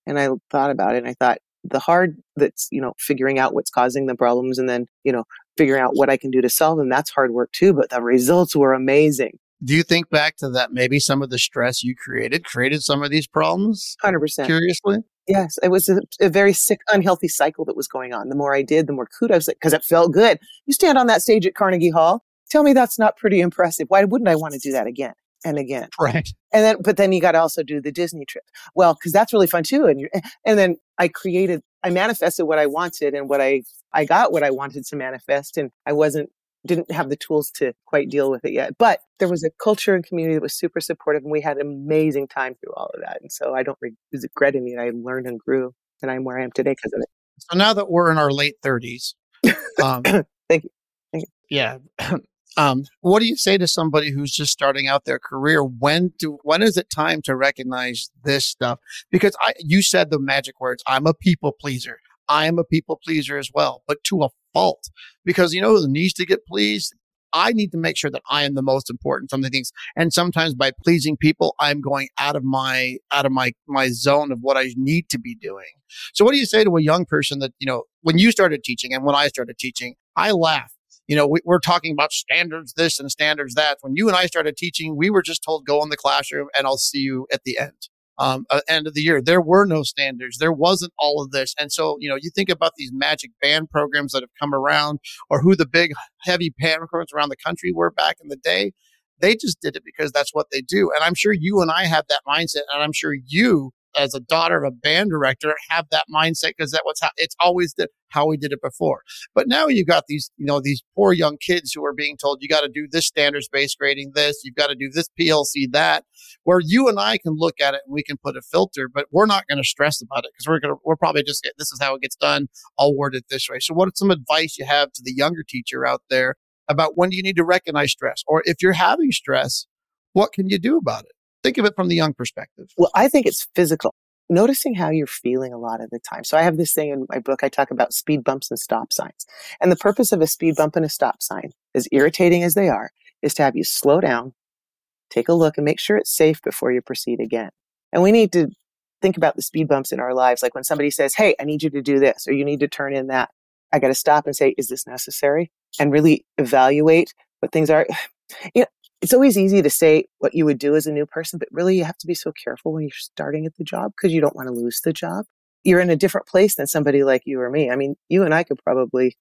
And I thought about it and I thought, the hard that's you know figuring out what's causing the problems and then you know figuring out what I can do to solve them. That's hard work too, but the results were amazing. Do you think back to that? Maybe some of the stress you created created some of these problems? 100%. Curiously? Yes, it was a, a, very sick, unhealthy cycle that was going on. The more I did, the more kudos, because it felt good. You stand on that stage at Carnegie Hall. Tell me that's not pretty impressive. Why wouldn't I want to do that again and again? Right. And then, but then you got to also do the Disney trip. Well, because that's really fun too. And you, and then I created I manifested what I wanted and what I, I got what I wanted to manifest. And I wasn't, didn't have the tools to quite deal with it yet. But there was a culture and community that was super supportive and we had an amazing time through all of that. And so I don't regret any. I learned and grew and I'm where I am today because of it. So now that we're in our late 30s, um, thank you. Thank you. Yeah. Um, what do you say to somebody who's just starting out their career? When do when is it time to recognize this stuff? Because I, you said the magic words. I'm a people pleaser. I am a people pleaser as well, but to a fault. Because you know who needs to get pleased? I need to make sure that I am the most important from the things. And sometimes by pleasing people, I'm going out of my out of my my zone of what I need to be doing. So what do you say to a young person that, you know, when you started teaching and when I started teaching, I laugh you know, we, are talking about standards this and standards that. When you and I started teaching, we were just told go in the classroom and I'll see you at the end. Um, uh, end of the year, there were no standards. There wasn't all of this. And so, you know, you think about these magic band programs that have come around or who the big heavy band programs around the country were back in the day. They just did it because that's what they do. And I'm sure you and I have that mindset. And I'm sure you as a daughter of a band director have that mindset because that was how it's always the, how we did it before. But now you've got these, you know, these poor young kids who are being told you got to do this standards based grading, this, you've got to do this PLC, that, where you and I can look at it and we can put a filter, but we're not going to stress about it because we're going to, we're probably just get, this is how it gets done. I'll word it this way. So what some advice you have to the younger teacher out there about when do you need to recognize stress? Or if you're having stress, what can you do about it? Think of it from the young perspective. Well, I think it's physical. Noticing how you're feeling a lot of the time. So I have this thing in my book. I talk about speed bumps and stop signs. And the purpose of a speed bump and a stop sign, as irritating as they are, is to have you slow down, take a look and make sure it's safe before you proceed again. And we need to think about the speed bumps in our lives. Like when somebody says, Hey, I need you to do this, or you need to turn in that. I got to stop and say, is this necessary? And really evaluate what things are. You know, it's always easy to say what you would do as a new person, but really you have to be so careful when you're starting at the job because you don't want to lose the job. You're in a different place than somebody like you or me. I mean, you and I could probably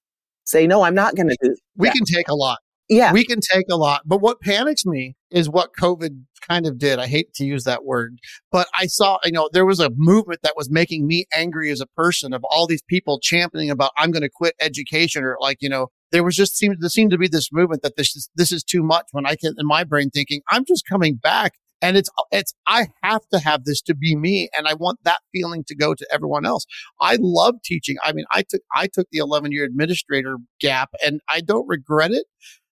say, no, I'm not going to do We can take a lot. Yeah. We can take a lot. But what panics me is what COVID kind of did. I hate to use that word, but I saw, you know, there was a movement that was making me angry as a person of all these people championing about, I'm going to quit education or like, you know, there was just seemed there seemed to be this movement that this is, this is too much when I can, in my brain thinking, I'm just coming back and it's, it's, I have to have this to be me. And I want that feeling to go to everyone else. I love teaching. I mean, I took, I took the 11 year administrator gap and I don't regret it.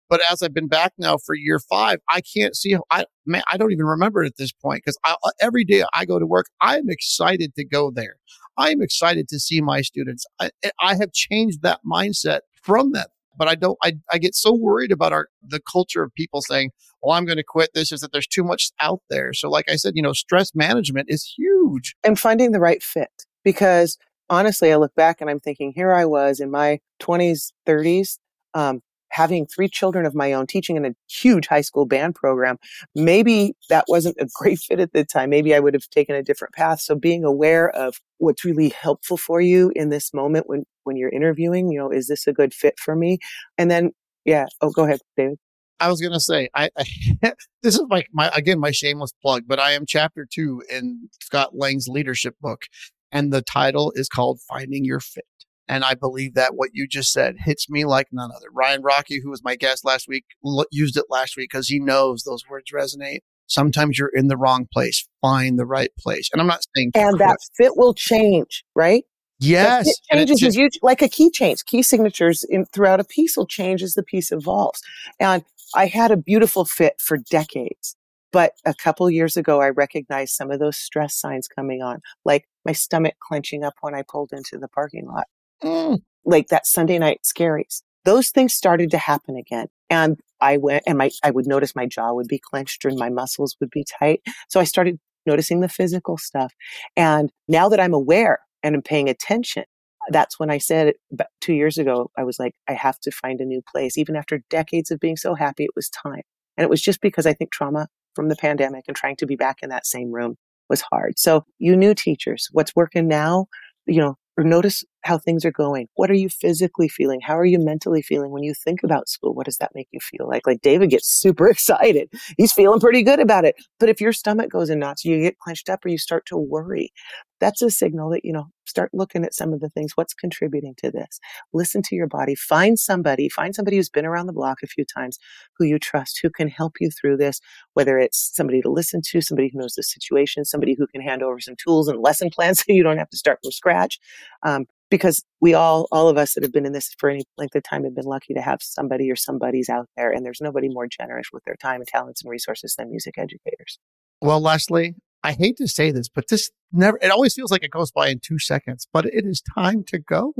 But as I've been back now for year five, I can't see. I man, I don't even remember it at this point because uh, every day I go to work, I'm excited to go there. I'm excited to see my students. I, I have changed that mindset from that. But I don't. I, I get so worried about our the culture of people saying, "Well, I'm going to quit." This is that there's too much out there. So, like I said, you know, stress management is huge. And finding the right fit because honestly, I look back and I'm thinking, here I was in my 20s, 30s, um, having three children of my own, teaching in a huge high school band program, maybe that wasn't a great fit at the time. Maybe I would have taken a different path. So being aware of what's really helpful for you in this moment when, when you're interviewing, you know, is this a good fit for me? And then, yeah. Oh, go ahead, David. I was going to say, I, I this is like my, again, my shameless plug, but I am chapter two in Scott Lang's leadership book. And the title is called Finding Your Fit. And I believe that what you just said hits me like none other. Ryan Rocky, who was my guest last week, l- used it last week because he knows those words resonate. Sometimes you're in the wrong place. Find the right place. And I'm not saying. And that fit will change, right? Yes. It changes just, as you, like a key change. Key signatures in, throughout a piece will change as the piece evolves. And I had a beautiful fit for decades. But a couple years ago, I recognized some of those stress signs coming on, like my stomach clenching up when I pulled into the parking lot mm, like that Sunday night scaries. Those things started to happen again. And I went and my, I would notice my jaw would be clenched and my muscles would be tight. So I started noticing the physical stuff. And now that I'm aware and I'm paying attention, that's when I said about two years ago, I was like, I have to find a new place. Even after decades of being so happy, it was time. And it was just because I think trauma from the pandemic and trying to be back in that same room was hard. So you new teachers, what's working now, you know, or notice how things are going. What are you physically feeling? How are you mentally feeling when you think about school? What does that make you feel like? Like David gets super excited. He's feeling pretty good about it. But if your stomach goes in knots, you get clenched up or you start to worry, that's a signal that, you know, start looking at some of the things. What's contributing to this? Listen to your body. Find somebody, find somebody who's been around the block a few times who you trust, who can help you through this, whether it's somebody to listen to, somebody who knows the situation, somebody who can hand over some tools and lesson plans so you don't have to start from scratch. Um, because we all, all of us that have been in this for any length of time have been lucky to have somebody or somebody's out there. And there's nobody more generous with their time and talents and resources than music educators. Well, Lesley, I hate to say this, but this never, it always feels like it goes by in two seconds, but it is time to go.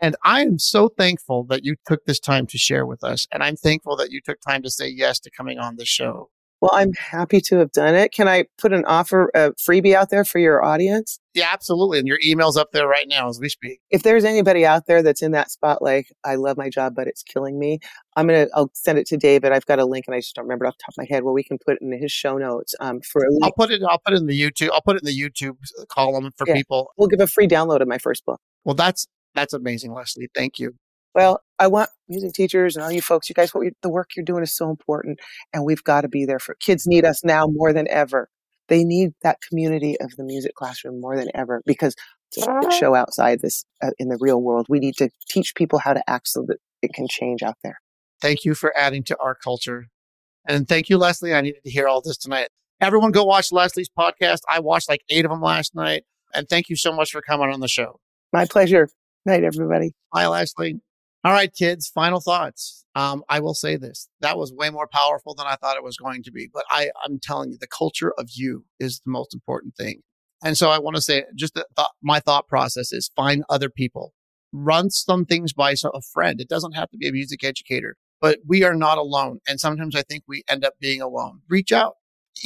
And I am so thankful that you took this time to share with us. And I'm thankful that you took time to say yes to coming on the show. Well, I'm happy to have done it. Can I put an offer, a freebie out there for your audience? Yeah, absolutely. And your email's up there right now as we speak. If there's anybody out there that's in that spot, like, I love my job, but it's killing me, I'm going to, I'll send it to David. I've got a link and I just don't remember off the top of my head where we can put it in his show notes um, for a link. I'll put it, I'll put it in the YouTube, I'll put it in the YouTube column for yeah. people. We'll give a free download of my first book. Well, that's, that's amazing, Lesley. Thank you. Well, I want music teachers and all you folks, you guys, what the work you're doing is so important, and we've got to be there for kids. Need us now more than ever. They need that community of the music classroom more than ever because to show outside this uh, in the real world, we need to teach people how to act so that it can change out there. Thank you for adding to our culture, and thank you, Lesley. I needed to hear all this tonight. Everyone, go watch Lesley's podcast. I watched like eight of them last night, and thank you so much for coming on the show. My pleasure. Night, everybody. Bye, Lesley. All right, kids, final thoughts. Um, I will say this. That was way more powerful than I thought it was going to be. But I, I'm telling you, the culture of you is the most important thing. And so I want to say just thought, my thought process is find other people, run some things by a friend. It doesn't have to be a music educator, but we are not alone. And sometimes I think we end up being alone. Reach out,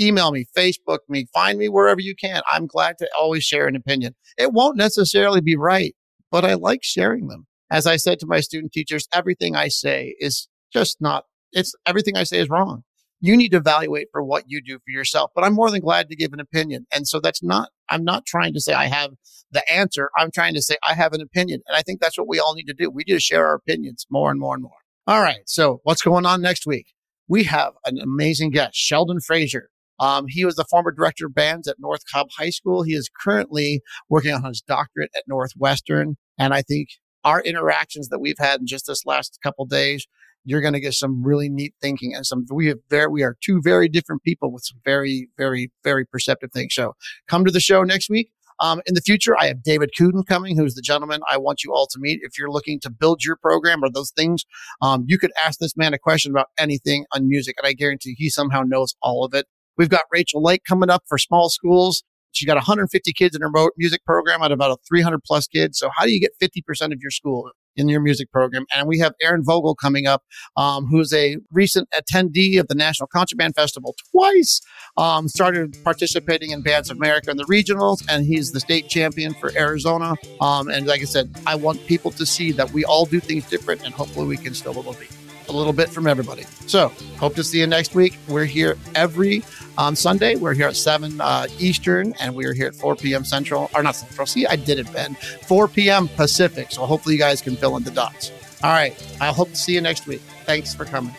email me, Facebook me, find me wherever you can. I'm glad to always share an opinion. It won't necessarily be right, but I like sharing them as I said to my student teachers, everything I say is just not, it's everything I say is wrong. You need to evaluate for what you do for yourself, but I'm more than glad to give an opinion. And so that's not, I'm not trying to say I have the answer. I'm trying to say I have an opinion. And I think that's what we all need to do. We need to share our opinions more and more and more. All right. So what's going on next week? We have an amazing guest, Sheldon Frazier. Um, he was the former director of bands at North Cobb High School. He is currently working on his doctorate at Northwestern. And I think our interactions that we've had in just this last couple days, you're going to get some really neat thinking and some, we have very, we are two very different people with some very, very, very perceptive things. So come to the show next week. Um, in the future, I have David Kuden coming, who's the gentleman I want you all to meet. If you're looking to build your program or those things, um, you could ask this man a question about anything on music, and I guarantee he somehow knows all of it. We've got Rachel Lake coming up for small schools. She got 150 kids in her music program out of about a 300 plus kids. So how do you get 50% of your school in your music program? And we have Aaron Vogel coming up, um, who's a recent attendee of the National Concert Band Festival twice. Um, started participating in Bands of America in the regionals, and he's the state champion for Arizona. Um, and like I said, I want people to see that we all do things different, and hopefully we can still be a little bit from everybody. So, hope to see you next week. We're here every um, Sunday. We're here at 7 uh, Eastern and we're here at 4 p.m. Central, or not Central. See, I did it, Ben. 4 p.m. Pacific. So, hopefully, you guys can fill in the dots. All right. I hope to see you next week. Thanks for coming.